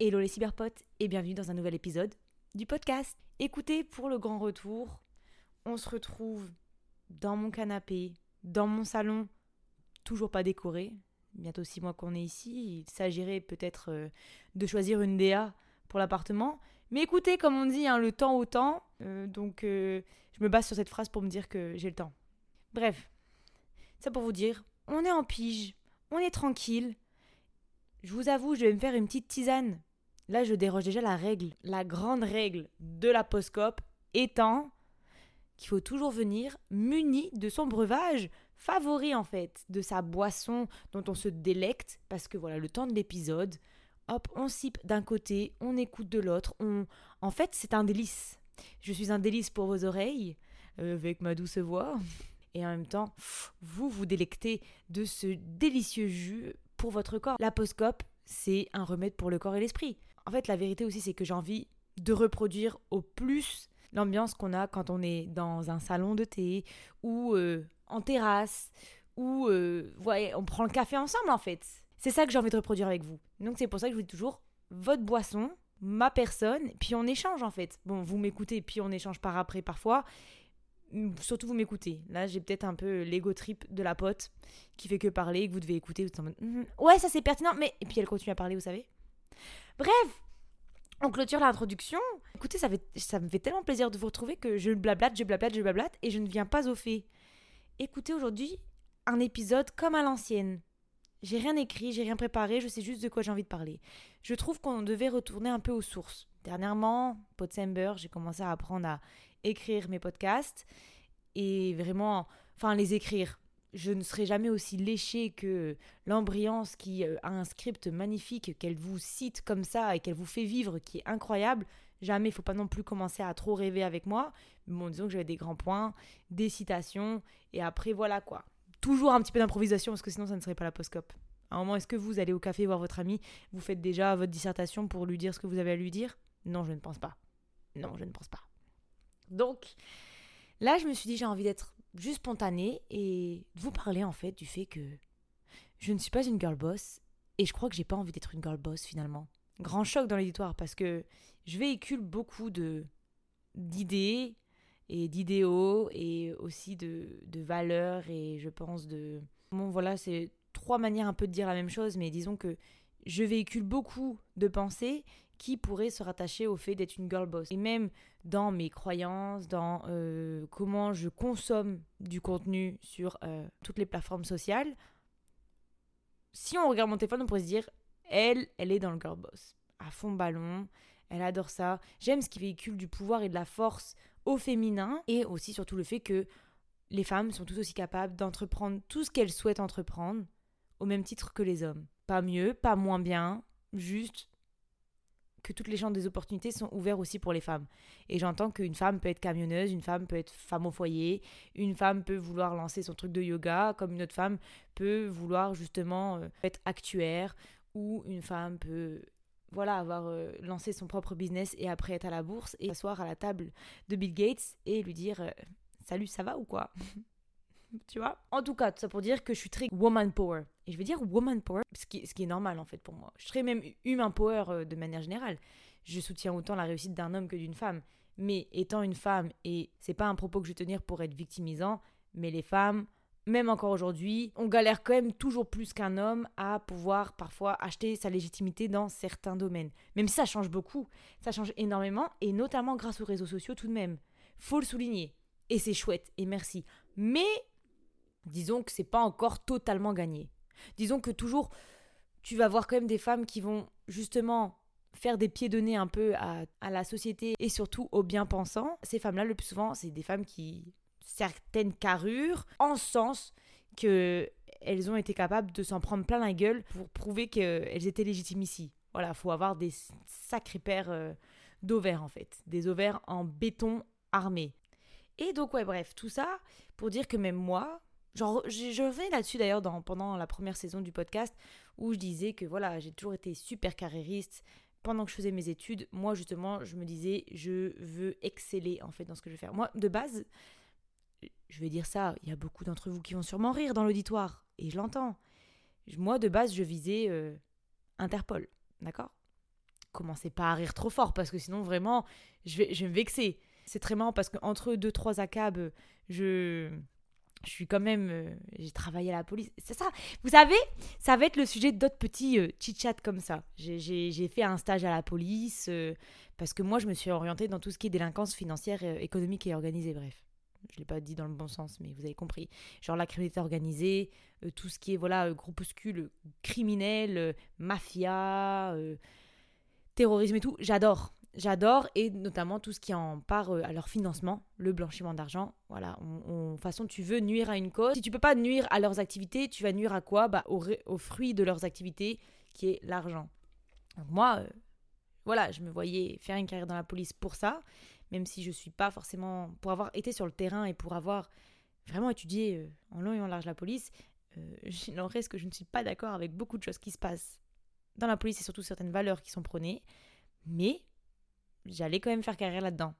Hello les cyberpotes et bienvenue dans un nouvel épisode du podcast. Écoutez, pour le grand retour, on se retrouve dans mon canapé, dans mon salon, toujours pas décoré. Bientôt six mois qu'on est ici, il s'agirait peut-être euh, de choisir une DA pour l'appartement. Mais écoutez, comme on dit, hein, le temps au temps. Euh, donc euh, je me base sur cette phrase pour me dire que j'ai le temps. Bref, ça pour vous dire, on est en pige, on est tranquille. Je vous avoue, je vais me faire une petite tisane. Là, je déroge déjà la règle, la grande règle de la postcope étant qu'il faut toujours venir muni de son breuvage favori en fait, de sa boisson dont on se délecte parce que voilà, le temps de l'épisode, hop, on sipe d'un côté, on écoute de l'autre, on en fait, c'est un délice. Je suis un délice pour vos oreilles euh, avec ma douce voix et en même temps, vous vous délectez de ce délicieux jus pour votre corps. La postcope, c'est un remède pour le corps et l'esprit. En fait, la vérité aussi, c'est que j'ai envie de reproduire au plus l'ambiance qu'on a quand on est dans un salon de thé ou euh, en terrasse ou euh, on prend le café ensemble en fait. C'est ça que j'ai envie de reproduire avec vous. Donc c'est pour ça que je vous dis toujours votre boisson, ma personne, puis on échange en fait. Bon, vous m'écoutez, puis on échange par après parfois. Surtout vous m'écoutez. Là, j'ai peut-être un peu l'ego trip de la pote qui fait que parler, que vous devez écouter. En hum, ouais, ça c'est pertinent, mais. Et puis elle continue à parler, vous savez. Bref, on clôture l'introduction. Écoutez, ça me fait tellement plaisir de vous retrouver que je blablate, je blablate, je blablate et je ne viens pas au fait. Écoutez aujourd'hui un épisode comme à l'ancienne. J'ai rien écrit, j'ai rien préparé, je sais juste de quoi j'ai envie de parler. Je trouve qu'on devait retourner un peu aux sources. Dernièrement, Potsember, j'ai commencé à apprendre à écrire mes podcasts et vraiment, enfin les écrire je ne serai jamais aussi léchée que l'Ambriance qui euh, a un script magnifique qu'elle vous cite comme ça et qu'elle vous fait vivre qui est incroyable. Jamais, il faut pas non plus commencer à trop rêver avec moi. Bon, disons que j'avais des grands points, des citations, et après, voilà quoi. Toujours un petit peu d'improvisation, parce que sinon, ça ne serait pas la postcope. À un moment, est-ce que vous allez au café voir votre ami, vous faites déjà votre dissertation pour lui dire ce que vous avez à lui dire? Non, je ne pense pas. Non, je ne pense pas. Donc, là, je me suis dit, j'ai envie d'être juste spontanée et de vous parler en fait du fait que je ne suis pas une girl boss et je crois que j'ai pas envie d'être une girl boss finalement. Grand choc dans l'éditoire parce que je véhicule beaucoup de d'idées et d'idéaux et aussi de, de valeurs et je pense de bon voilà c'est trois manières un peu de dire la même chose mais disons que je véhicule beaucoup de pensées qui pourrait se rattacher au fait d'être une girl boss. Et même dans mes croyances, dans euh, comment je consomme du contenu sur euh, toutes les plateformes sociales, si on regarde mon téléphone, on pourrait se dire, elle, elle est dans le girl boss. À fond ballon, elle adore ça. J'aime ce qui véhicule du pouvoir et de la force au féminin et aussi surtout le fait que les femmes sont tout aussi capables d'entreprendre tout ce qu'elles souhaitent entreprendre au même titre que les hommes. Pas mieux, pas moins bien, juste que toutes les chances des opportunités sont ouvertes aussi pour les femmes. Et j'entends qu'une femme peut être camionneuse, une femme peut être femme au foyer, une femme peut vouloir lancer son truc de yoga, comme une autre femme peut vouloir justement euh, être actuaire, ou une femme peut voilà, avoir euh, lancé son propre business et après être à la bourse et s'asseoir à la table de Bill Gates et lui dire euh, Salut, ça va ou quoi? tu vois En tout cas, tout ça pour dire que je suis très woman power. Et je veux dire woman power, ce qui, ce qui est normal en fait pour moi. Je serais même human power euh, de manière générale. Je soutiens autant la réussite d'un homme que d'une femme. Mais étant une femme, et c'est pas un propos que je vais tenir pour être victimisant, mais les femmes, même encore aujourd'hui, on galère quand même toujours plus qu'un homme à pouvoir parfois acheter sa légitimité dans certains domaines. Même si ça change beaucoup, ça change énormément, et notamment grâce aux réseaux sociaux tout de même. Faut le souligner. Et c'est chouette, et merci. Mais disons que c'est pas encore totalement gagné. Disons que toujours, tu vas voir quand même des femmes qui vont justement faire des pieds de nez un peu à, la société et surtout aux bien-pensants. Ces femmes-là, le plus souvent, c'est des femmes qui certaines carrures, en sens que elles ont été capables de s'en prendre plein la gueule pour prouver qu'elles étaient légitimes ici. Voilà, faut avoir des sacrées paires euh, d'ovaires en fait, des ovaires en béton armé. Et donc ouais, bref, tout ça pour dire que même moi, Genre, je, revenais là-dessus d'ailleurs pendant la première saison du podcast où je disais que voilà, j'ai toujours été super carriériste. Pendant que je faisais mes études, moi justement, je me disais, je veux exceller en fait dans ce que je vais faire. Moi, de base, je vais dire ça, il y a beaucoup d'entre vous qui vont sûrement rire dans l'auditoire, et je l'entends. Moi, de base, je visais euh, Interpol, d'accord? Commencez pas à rire trop fort, parce que sinon, vraiment, je vais, je vais me vexer. C'est très marrant, parce qu'entre deux, trois ACAB, je je suis quand même. Euh, j'ai travaillé à la police. C'est ça. Vous savez, ça va être le sujet d'autres petits euh, chit-chats comme ça. J'ai fait un stage à la police euh, parce que moi, je me suis orientée dans tout ce qui est délinquance financière, économique et organisée. Bref, je ne l'ai pas dit dans le bon sens, mais vous avez compris. Genre la criminalité organisée, tout ce qui est voilà groupuscule criminel, mafia, terrorisme et tout. J'adore. J'adore et notamment tout ce qui en part euh, à leur financement, le blanchiment d'argent. Voilà, de toute façon, tu veux nuire à une cause. Si tu peux pas nuire à leurs activités, tu vas nuire à quoi? Bah, au, au fruit de leurs activités, qui est l'argent. Donc moi, euh, voilà, je me voyais faire une carrière dans la police pour ça, même si je suis pas forcément pour avoir été sur le terrain et pour avoir vraiment étudié euh, en long et en large la police. il en reste que je ne suis pas d'accord avec beaucoup de choses qui se passent dans la police et surtout certaines valeurs qui sont prônées, mais j'allais quand même faire carrière là-dedans.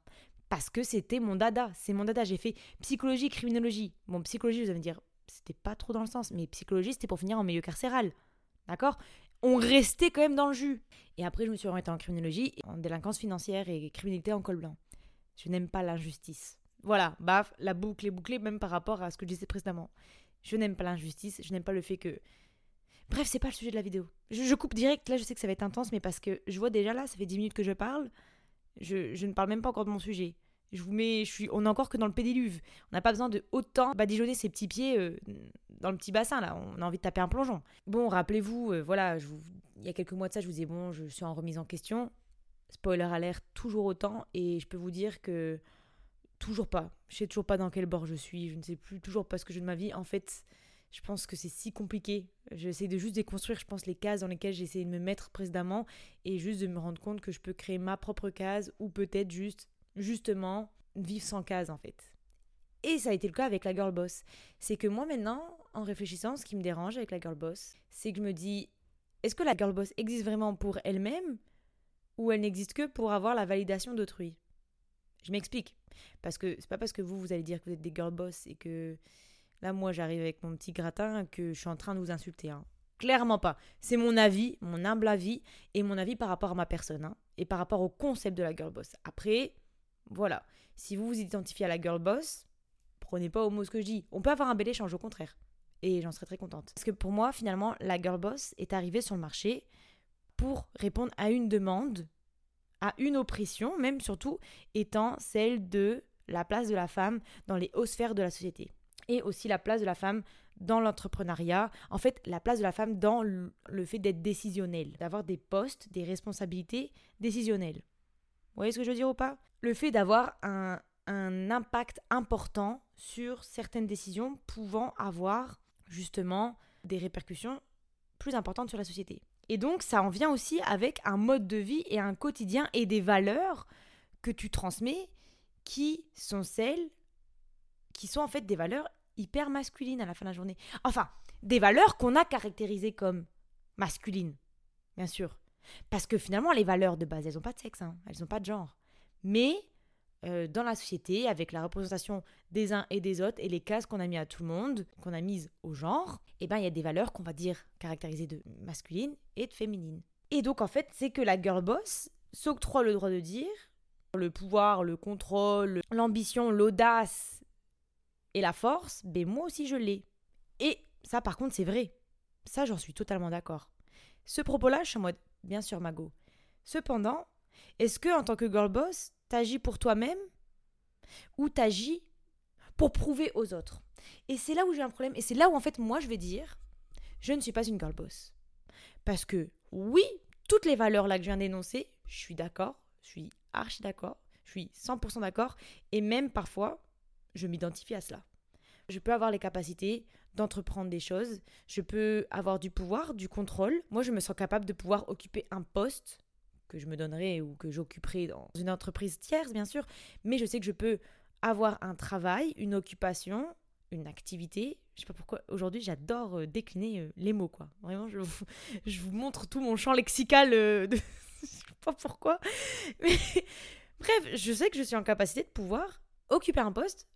Parce que c'était mon dada, c'est mon dada. J'ai fait psychologie, criminologie. Bon, psychologie, vous allez me dire, c'était pas trop dans le sens, mais psychologie, c'était pour finir en milieu carcéral. D'accord? On restait quand même dans le jus. Et après, je me suis orientée en criminologie, en délinquance financière et criminalité en col blanc. Je n'aime pas l'injustice. Voilà, baf, la boucle est bouclée, même par rapport à ce que je disais précédemment. Je n'aime pas l'injustice, je n'aime pas le fait que. Bref, c'est pas le sujet de la vidéo. Je, je, coupe direct, là je sais que ça va être intense, mais parce que je vois déjà là, ça fait 10 minutes que je parle. Je, ne parle même pas encore de mon sujet. Je vous mets, je suis, on n'est encore que dans le pédiluve. On n'a pas besoin de autant badigeonner ses petits pieds euh, dans le petit bassin là. On a envie de taper un plongeon. Bon, rappelez-vous, euh, voilà, il y a quelques mois de ça, je vous disais bon, je suis en remise en question. Spoiler alert, toujours autant. Et je peux vous dire que toujours pas. Je sais toujours pas dans quel bord je suis. Je ne sais plus toujours pas ce que je de ma vie. En fait, je pense que c'est si compliqué. J'essaie de juste déconstruire, je pense, les cases dans lesquelles j'ai essayé de me mettre précédemment et juste de me rendre compte que je peux créer ma propre case ou peut-être juste, justement, vivre sans case en fait. Et ça a été le cas avec la girl boss. C'est que moi maintenant, en réfléchissant, ce qui me dérange avec la girl boss, c'est que je me dis, est-ce que la girl boss existe vraiment pour elle-même ou elle n'existe que pour avoir la validation d'autrui? Je m'explique. Parce que c'est pas parce que vous, vous allez dire que vous êtes des girl boss et que Là, moi, j'arrive avec mon petit gratin que je suis en train de vous insulter. Hein. Clairement pas. C'est mon avis, mon humble avis, et mon avis par rapport à ma personne, hein, et par rapport au concept de la girl boss. Après, voilà. Si vous vous identifiez à la girl boss, prenez pas au mot ce que je dis. On peut avoir un bel échange, au contraire. Et j'en serais très contente. Parce que pour moi, finalement, la girl boss est arrivée sur le marché pour répondre à une demande, à une oppression, même surtout étant celle de la place de la femme dans les hauts sphères de la société et aussi la place de la femme dans l'entrepreneuriat, en fait la place de la femme dans le fait d'être décisionnelle, d'avoir des postes, des responsabilités décisionnelles. Vous voyez ce que je veux dire ou pas? Le fait d'avoir un, impact important sur certaines décisions pouvant avoir justement des répercussions plus importantes sur la société. Et donc ça en vient aussi avec un mode de vie et un quotidien et des valeurs que tu transmets qui sont celles qui sont en fait des valeurs hyper masculines à la fin de la journée. Enfin, des valeurs qu'on a caractérisées comme masculines, bien sûr. Parce que finalement, les valeurs de base, elles n'ont pas de sexe, hein. elles n'ont pas de genre. Mais euh, dans la société, avec la représentation des uns et des autres et les cases qu'on a mis à tout le monde, qu'on a mises au genre, eh ben il y a des valeurs qu'on va dire caractérisées de masculines et de féminines. Et donc en fait, c'est que la girl boss s'octroie le droit de dire le pouvoir, le contrôle, l'ambition, l'audace et la force, ben moi aussi je l'ai. Et ça par contre c'est vrai. Ça j'en suis totalement d'accord. Ce propos-là, je suis en mode, bien sûr Mago. Cependant, est-ce que en tant que girl boss, t'agis pour toi-même ou t'agis pour prouver aux autres? Et c'est là où j'ai un problème. Et c'est là où en fait moi je vais dire, je ne suis pas une girl boss. Parce que oui, toutes les valeurs là que je viens d'énoncer, je suis d'accord, je suis archi d'accord, je suis 100% d'accord. Et même parfois, je m'identifie à cela. Je peux avoir les capacités d'entreprendre des choses, je peux avoir du pouvoir, du contrôle. Moi, je me sens capable de pouvoir occuper un poste que je me donnerai ou que j'occuperai dans une entreprise tierce, bien sûr, mais je sais que je peux avoir un travail, une occupation, une activité. Je sais pas pourquoi aujourd'hui j'adore euh, décliner euh, les mots quoi. Vraiment, je vous, montre tout mon champ lexical. Euh, de... je sais pas pourquoi. Mais bref, je sais que je suis en capacité de pouvoir occuper un poste,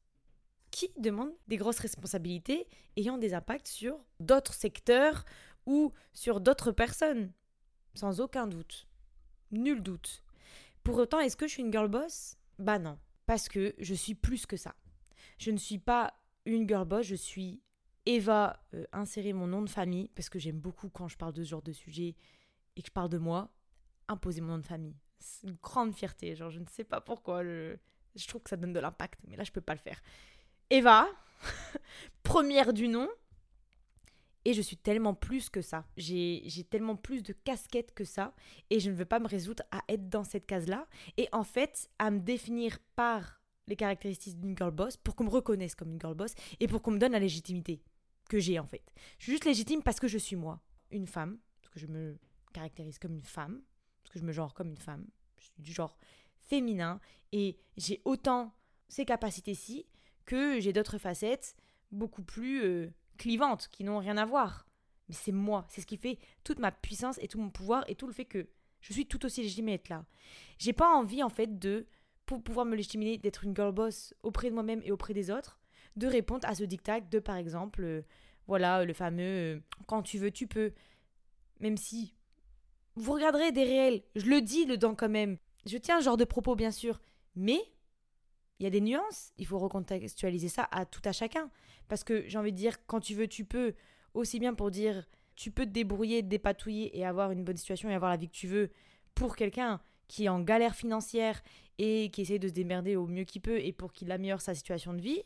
qui demandent des grosses responsabilités ayant des impacts sur d'autres secteurs ou sur d'autres personnes. Sans aucun doute. Nul doute. Pour autant, est-ce que je suis une girl boss? Bah non. Parce que je suis plus que ça. Je ne suis pas une girl boss, je suis Eva, euh, insérer mon nom de famille, parce que j'aime beaucoup quand je parle de ce genre de sujet et que je parle de moi, imposer mon nom de famille. C'est une grande fierté, genre je ne sais pas pourquoi, je, je trouve que ça donne de l'impact, mais là je peux pas le faire. Eva, première du nom, et je suis tellement plus que ça. J'ai tellement plus de casquettes que ça. Et je ne veux pas me résoudre à être dans cette case-là. Et en fait, à me définir par les caractéristiques d'une girl boss pour qu'on me reconnaisse comme une girl boss et pour qu'on me donne la légitimité que j'ai en fait. Je suis juste légitime parce que je suis moi, une femme, parce que je me caractérise comme une femme, parce que je me genre comme une femme. Je suis du genre féminin et j'ai autant ces capacités-ci que j'ai d'autres facettes beaucoup plus euh, clivantes qui n'ont rien à voir. Mais c'est moi, c'est ce qui fait toute ma puissance et tout mon pouvoir et tout le fait que je suis tout aussi légitime à être là. J'ai pas envie en fait de pour pouvoir me légitimer d'être une girl boss auprès de moi-même et auprès des autres, de répondre à ce dictat de par exemple euh, voilà le fameux euh, quand tu veux tu peux même si vous regarderez des réels, je le dis dedans quand même. Je tiens ce genre de propos bien sûr, mais il y a des nuances, il faut recontextualiser ça à tout à chacun parce que j'ai envie de dire quand tu veux tu peux aussi bien pour dire tu peux te débrouiller, te dépatouiller et avoir une bonne situation et avoir la vie que tu veux pour quelqu'un qui est en galère financière et qui essaie de se démerder au mieux qu'il peut et pour qu'il améliore sa situation de vie,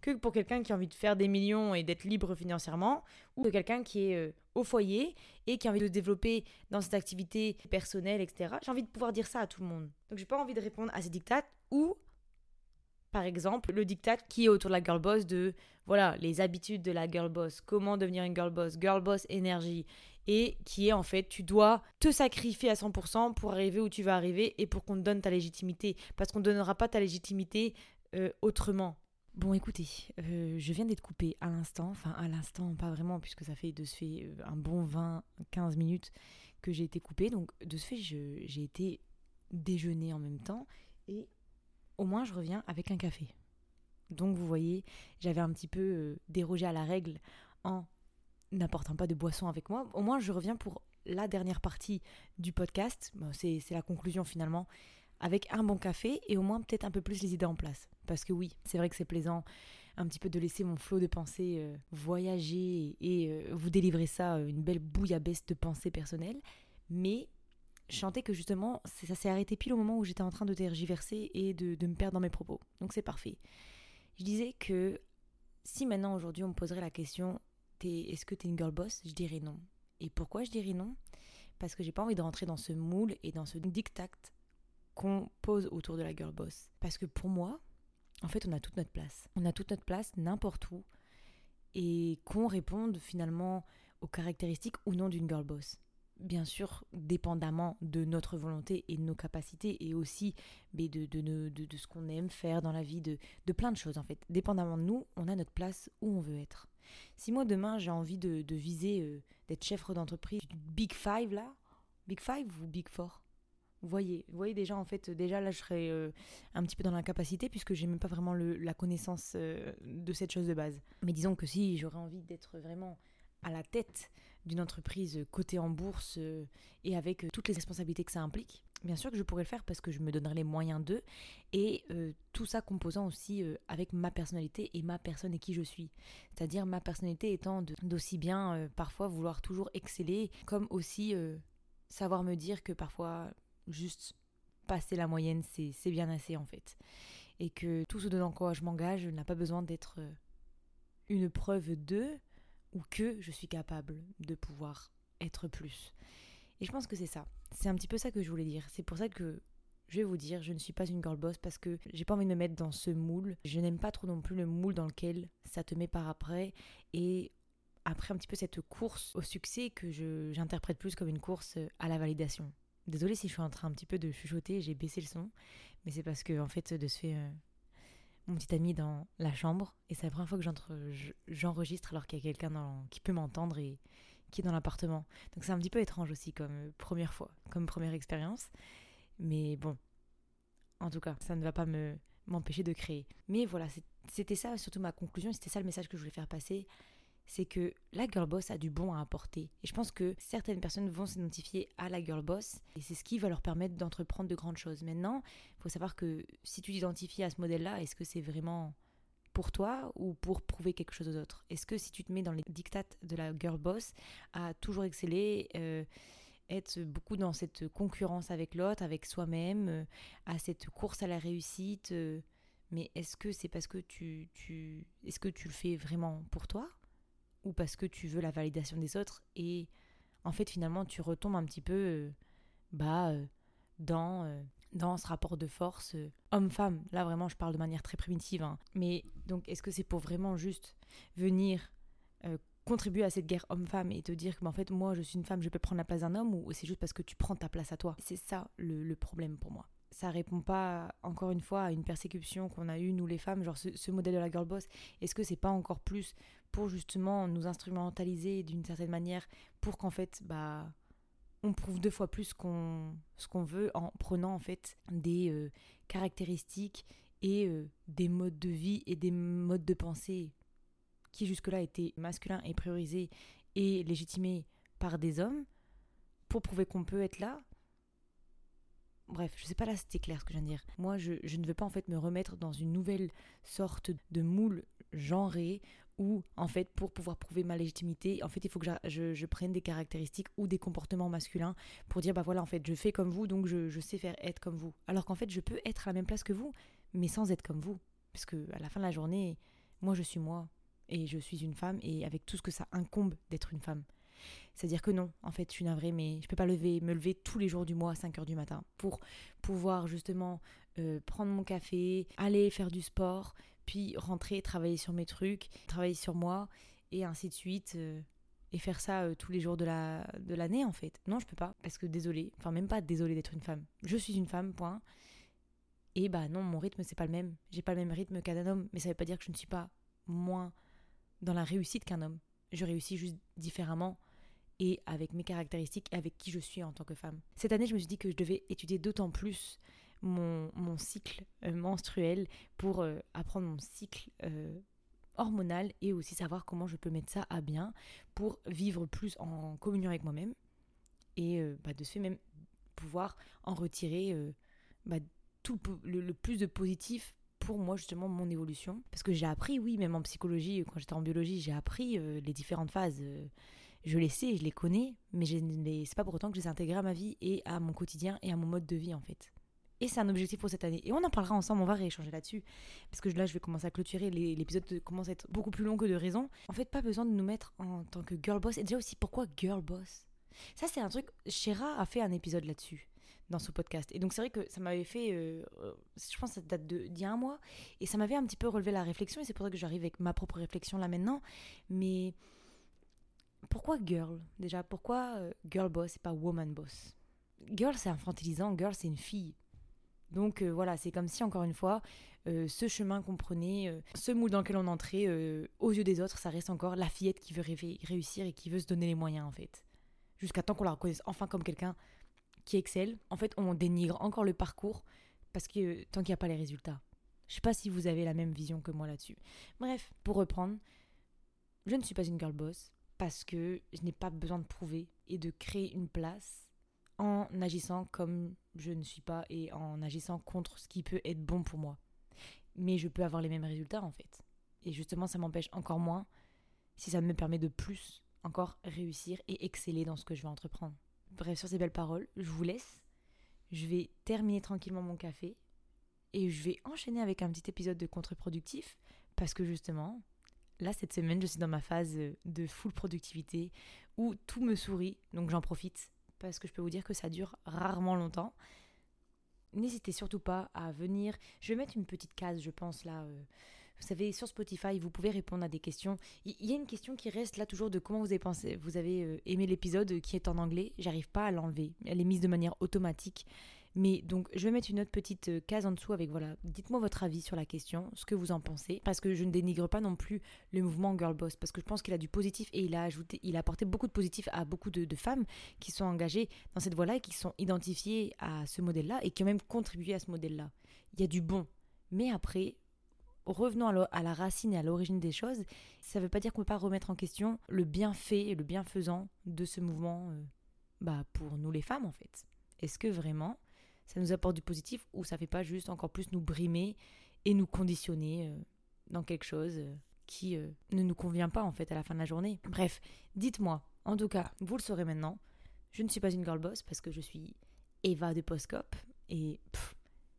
que pour quelqu'un qui a envie de faire des millions et d'être libre financièrement, ou quelqu'un qui est euh, au foyer et qui a envie de développer dans cette activité personnelle, etc. J'ai envie de pouvoir dire ça à tout le monde. Donc j'ai pas envie de répondre à ces dictats ou par exemple, le diktat qui est autour de la girl boss de voilà, les habitudes de la girl boss, comment devenir une girl boss, girl boss énergie et qui est en fait tu dois te sacrifier à 100% pour arriver où tu vas arriver et pour qu'on te donne ta légitimité parce qu'on ne donnera pas ta légitimité euh, autrement. Bon, écoutez, euh, je viens d'être coupée à l'instant, enfin à l'instant, pas vraiment, puisque ça fait de ce fait euh, un bon 20-15 minutes que j'ai été coupée. Donc, de ce fait, j'ai été déjeuner en même temps et au moins je reviens avec un café. Donc, vous voyez, j'avais un petit peu euh, dérogé à la règle en n'apportant pas de boisson avec moi. Au moins, je reviens pour la dernière partie du podcast. C'est la conclusion finalement avec un bon café et au moins peut-être un peu plus les idées en place. Parce que oui, c'est vrai que c'est plaisant un petit peu de laisser mon flot de pensée euh, voyager et, euh, vous délivrer ça, euh, une belle bouillabaisse de pensée personnelle. Mais je sentais que justement, ça s'est arrêté pile au moment où j'étais en train de tergiverser et de, me perdre dans mes propos. Donc c'est parfait. Je disais que si maintenant aujourd'hui on me poserait la question est-ce que tu es une girl boss? Je dirais non. Et pourquoi je dirais non? Parce que j'ai pas envie de rentrer dans ce moule et dans ce dictat qu'on pose autour de la girl boss. Parce que pour moi, en fait, on a toute notre place. On a toute notre place n'importe où et qu'on réponde finalement aux caractéristiques ou non d'une girl boss. Bien sûr, dépendamment de notre volonté et de nos capacités et aussi de, de, de, ce qu'on aime faire dans la vie, de, de plein de choses en fait. Dépendamment de nous, on a notre place où on veut être. Si moi demain j'ai envie de, viser euh, d'être chef d'entreprise Big Five là, Big Five ou Big Four? Vous voyez, vous voyez déjà en fait, déjà là je serais euh, un petit peu dans l'incapacité puisque j'ai même pas vraiment la connaissance euh, de cette chose de base. Mais disons que si j'aurais envie d'être vraiment à la tête d'une entreprise cotée en bourse euh, et avec toutes les responsabilités que ça implique, bien sûr que je pourrais le faire parce que je me donnerais les moyens d'eux et tout ça composant aussi avec ma personnalité et ma personne et qui je suis. C'est-à-dire ma personnalité étant d'aussi bien parfois vouloir toujours exceller comme aussi savoir me dire que parfois juste passer la moyenne, c'est bien assez en fait. Et que tout ce dedans quoi je m'engage n'a pas besoin d'être euh, une preuve de ou que je suis capable de pouvoir être plus. Et je pense que c'est ça. C'est un petit peu ça que je voulais dire. C'est pour ça que je vais vous dire, je ne suis pas une girl boss parce que j'ai pas envie de me mettre dans ce moule. Je n'aime pas trop non plus le moule dans lequel ça te met par après. Et après un petit peu cette course au succès que j'interprète plus comme une course à la validation. Désolée si je suis en train un petit peu de chuchoter, j'ai baissé le son, mais c'est parce que en fait de ce fait euh, mon petit ami dans la chambre et c'est la première fois que j'enregistre alors qu'il y a quelqu'un qui peut m'entendre et qui est dans l'appartement. Donc c'est un petit peu étrange aussi comme euh, première fois, comme première expérience. Mais bon, en tout cas, ça ne va pas me m'empêcher de créer. Mais voilà, c'était ça surtout ma conclusion, c'était ça le message que je voulais faire passer c'est que la girl boss a du bon à apporter. Et je pense que certaines personnes vont s'identifier à la girl boss et c'est ce qui va leur permettre d'entreprendre de grandes choses. Maintenant, il faut savoir que si tu t'identifies à ce modèle-là, est-ce que c'est vraiment pour toi ou pour prouver quelque chose aux autres? Est-ce que si tu te mets dans les dictates de la girl boss à toujours exceller, euh, être beaucoup dans cette concurrence avec l'autre, avec soi-même, euh, à cette course à la réussite, euh, mais est-ce que c'est parce que tu, est-ce que tu le fais vraiment pour toi ou parce que tu veux la validation des autres et en fait finalement tu retombes un petit peu euh, bah euh, dans euh, dans ce rapport de force homme-femme. Là vraiment je parle de manière très primitive hein. mais donc est-ce que c'est pour vraiment juste venir contribuer à cette guerre homme-femme et te dire que bah, en fait moi je suis une femme je peux prendre la place d'un homme ou c'est juste parce que tu prends ta place à toi? C'est ça le problème pour moi ça répond pas encore une fois à une persécution qu'on a eue nous les femmes genre ce, modèle de la girl boss est-ce que c'est pas encore plus pour justement nous instrumentaliser d'une certaine manière pour qu'en fait bah on prouve deux fois plus ce qu'on veut en prenant en fait des euh, caractéristiques et euh, des modes de vie et des modes de pensée qui jusque-là étaient masculins et priorisés et légitimés par des hommes pour prouver qu'on peut être là Bref, je sais pas là si c'était clair ce que je viens de dire. Moi, je, ne veux pas en fait me remettre dans une nouvelle sorte de moule genré où en fait pour pouvoir prouver ma légitimité, en fait il faut que je, prenne des caractéristiques ou des comportements masculins pour dire bah voilà en fait je fais comme vous donc je, je sais faire être comme vous. Alors qu'en fait je peux être à la même place que vous mais sans être comme vous. Parce que à la fin de la journée, moi je suis moi et je suis une femme et avec tout ce que ça incombe d'être une femme. C'est-à-dire que non, en fait, je suis navrée, mais je peux pas lever, me lever tous les jours du mois à 5 heures du matin pour pouvoir justement euh, prendre mon café, aller faire du sport, puis rentrer, travailler sur mes trucs, travailler sur moi, et ainsi de suite. Euh, et faire ça euh, tous les jours de la de l'année en fait. Non, je peux pas parce que désolé, enfin même pas désolé d'être une femme. Je suis une femme, point. Et bah non, mon rythme c'est pas le même. J'ai pas le même rythme qu'un homme, mais ça veut pas dire que je ne suis pas moins dans la réussite qu'un homme. Je réussis juste différemment et avec mes caractéristiques et avec qui je suis en tant que femme. Cette année, je me suis dit que je devais étudier d'autant plus mon, cycle euh, menstruel pour euh, apprendre mon cycle euh, hormonal et aussi savoir comment je peux mettre ça à bien pour vivre plus en communion avec moi-même et bah, de ce fait même pouvoir en retirer bah, tout le, plus de positif pour moi justement mon évolution parce que j'ai appris oui même en psychologie quand j'étais en biologie j'ai appris les différentes phases je les sais, je les connais, mais ce n'est pas pour autant que je les ai à ma vie et à mon quotidien et à mon mode de vie en fait. Et c'est un objectif pour cette année. Et on en parlera ensemble, on va rééchanger là-dessus. Parce que là, je vais commencer à clôturer. L'épisode commence à être beaucoup plus long que de raison. En fait, pas besoin de nous mettre en tant que girl boss. Et déjà aussi, pourquoi girl boss? Ça, c'est un truc. Shera a fait un épisode là-dessus, dans ce podcast. Et donc, c'est vrai que ça m'avait fait. Euh, je pense que ça date d'il y a un mois. Et ça m'avait un petit peu relevé la réflexion. Et c'est pour ça que j'arrive avec ma propre réflexion là maintenant. Mais pourquoi girl? Déjà, pourquoi euh, girl boss et pas woman boss? Girl, c'est infantilisant, girl, c'est une fille. Donc euh, voilà, c'est comme si, encore une fois, euh, ce chemin qu'on prenait, ce moule dans lequel on entrait, aux yeux des autres, ça reste encore la fillette qui veut réussir et qui veut se donner les moyens, en fait. Jusqu'à temps qu'on la reconnaisse enfin comme quelqu'un qui excelle. En fait, on dénigre encore le parcours parce que tant qu'il n'y a pas les résultats. Je sais pas si vous avez la même vision que moi là-dessus. Bref, pour reprendre, je ne suis pas une girl boss parce que je n'ai pas besoin de prouver et de créer une place en agissant comme je ne suis pas et en agissant contre ce qui peut être bon pour moi. Mais je peux avoir les mêmes résultats en fait. Et justement, ça m'empêche encore moins si ça me permet de plus encore réussir et exceller dans ce que je vais entreprendre. Bref, sur ces belles paroles, je vous laisse. Je vais terminer tranquillement mon café et je vais enchaîner avec un petit épisode de contre-productif parce que justement, là, cette semaine, je suis dans ma phase de full productivité où tout me sourit, donc j'en profite parce que je peux vous dire que ça dure rarement longtemps. N'hésitez surtout pas à venir. Je vais mettre une petite case, je pense, là. Euh, vous savez, sur Spotify, vous pouvez répondre à des questions. Il y, a une question qui reste là toujours de comment vous avez pensé, vous avez euh, aimé l'épisode qui est en anglais. J'arrive pas à l'enlever. Elle est mise de manière automatique. Mais donc, je vais mettre une autre petite euh, case en dessous avec voilà, dites-moi votre avis sur la question, ce que vous en pensez, parce que je ne dénigre pas non plus le mouvement Girl Boss, parce que je pense qu'il a du positif et il a ajouté, il a apporté beaucoup de positif à beaucoup de, femmes qui sont engagées dans cette voie-là et qui sont identifiées à ce modèle-là et qui ont même contribué à ce modèle-là. Il y a du bon, Mais après, revenons à la racine et à l'origine des choses, ça ne veut pas dire qu'on ne peut pas remettre en question le bienfait et le bienfaisant de ce mouvement euh, bah, pour nous les femmes en fait. Est-ce que vraiment ça nous apporte du positif ou ça fait pas juste encore plus nous brimer et nous conditionner euh, dans quelque chose euh, qui ne nous convient pas en fait à la fin de la journée Bref, dites-moi, en tout cas, vous le saurez maintenant, je ne suis pas une girl boss parce que je suis Eva de Postcop et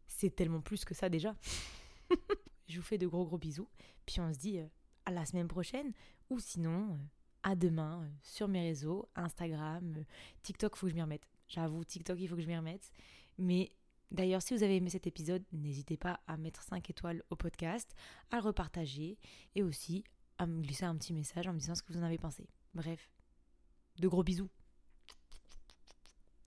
c'est tellement plus que ça déjà. Je vous fais de gros gros bisous. Puis on se dit euh, à la semaine prochaine. Ou sinon, euh, à demain euh, sur mes réseaux, Instagram, TikTok, faut que je m'y remette. J'avoue, TikTok, il faut que je m'y remette. Mais d'ailleurs, si vous avez aimé cet épisode, n'hésitez pas à mettre 5 étoiles au podcast, à le repartager et aussi à me glisser un petit message en me disant ce que vous en avez pensé. Bref, de gros bisous.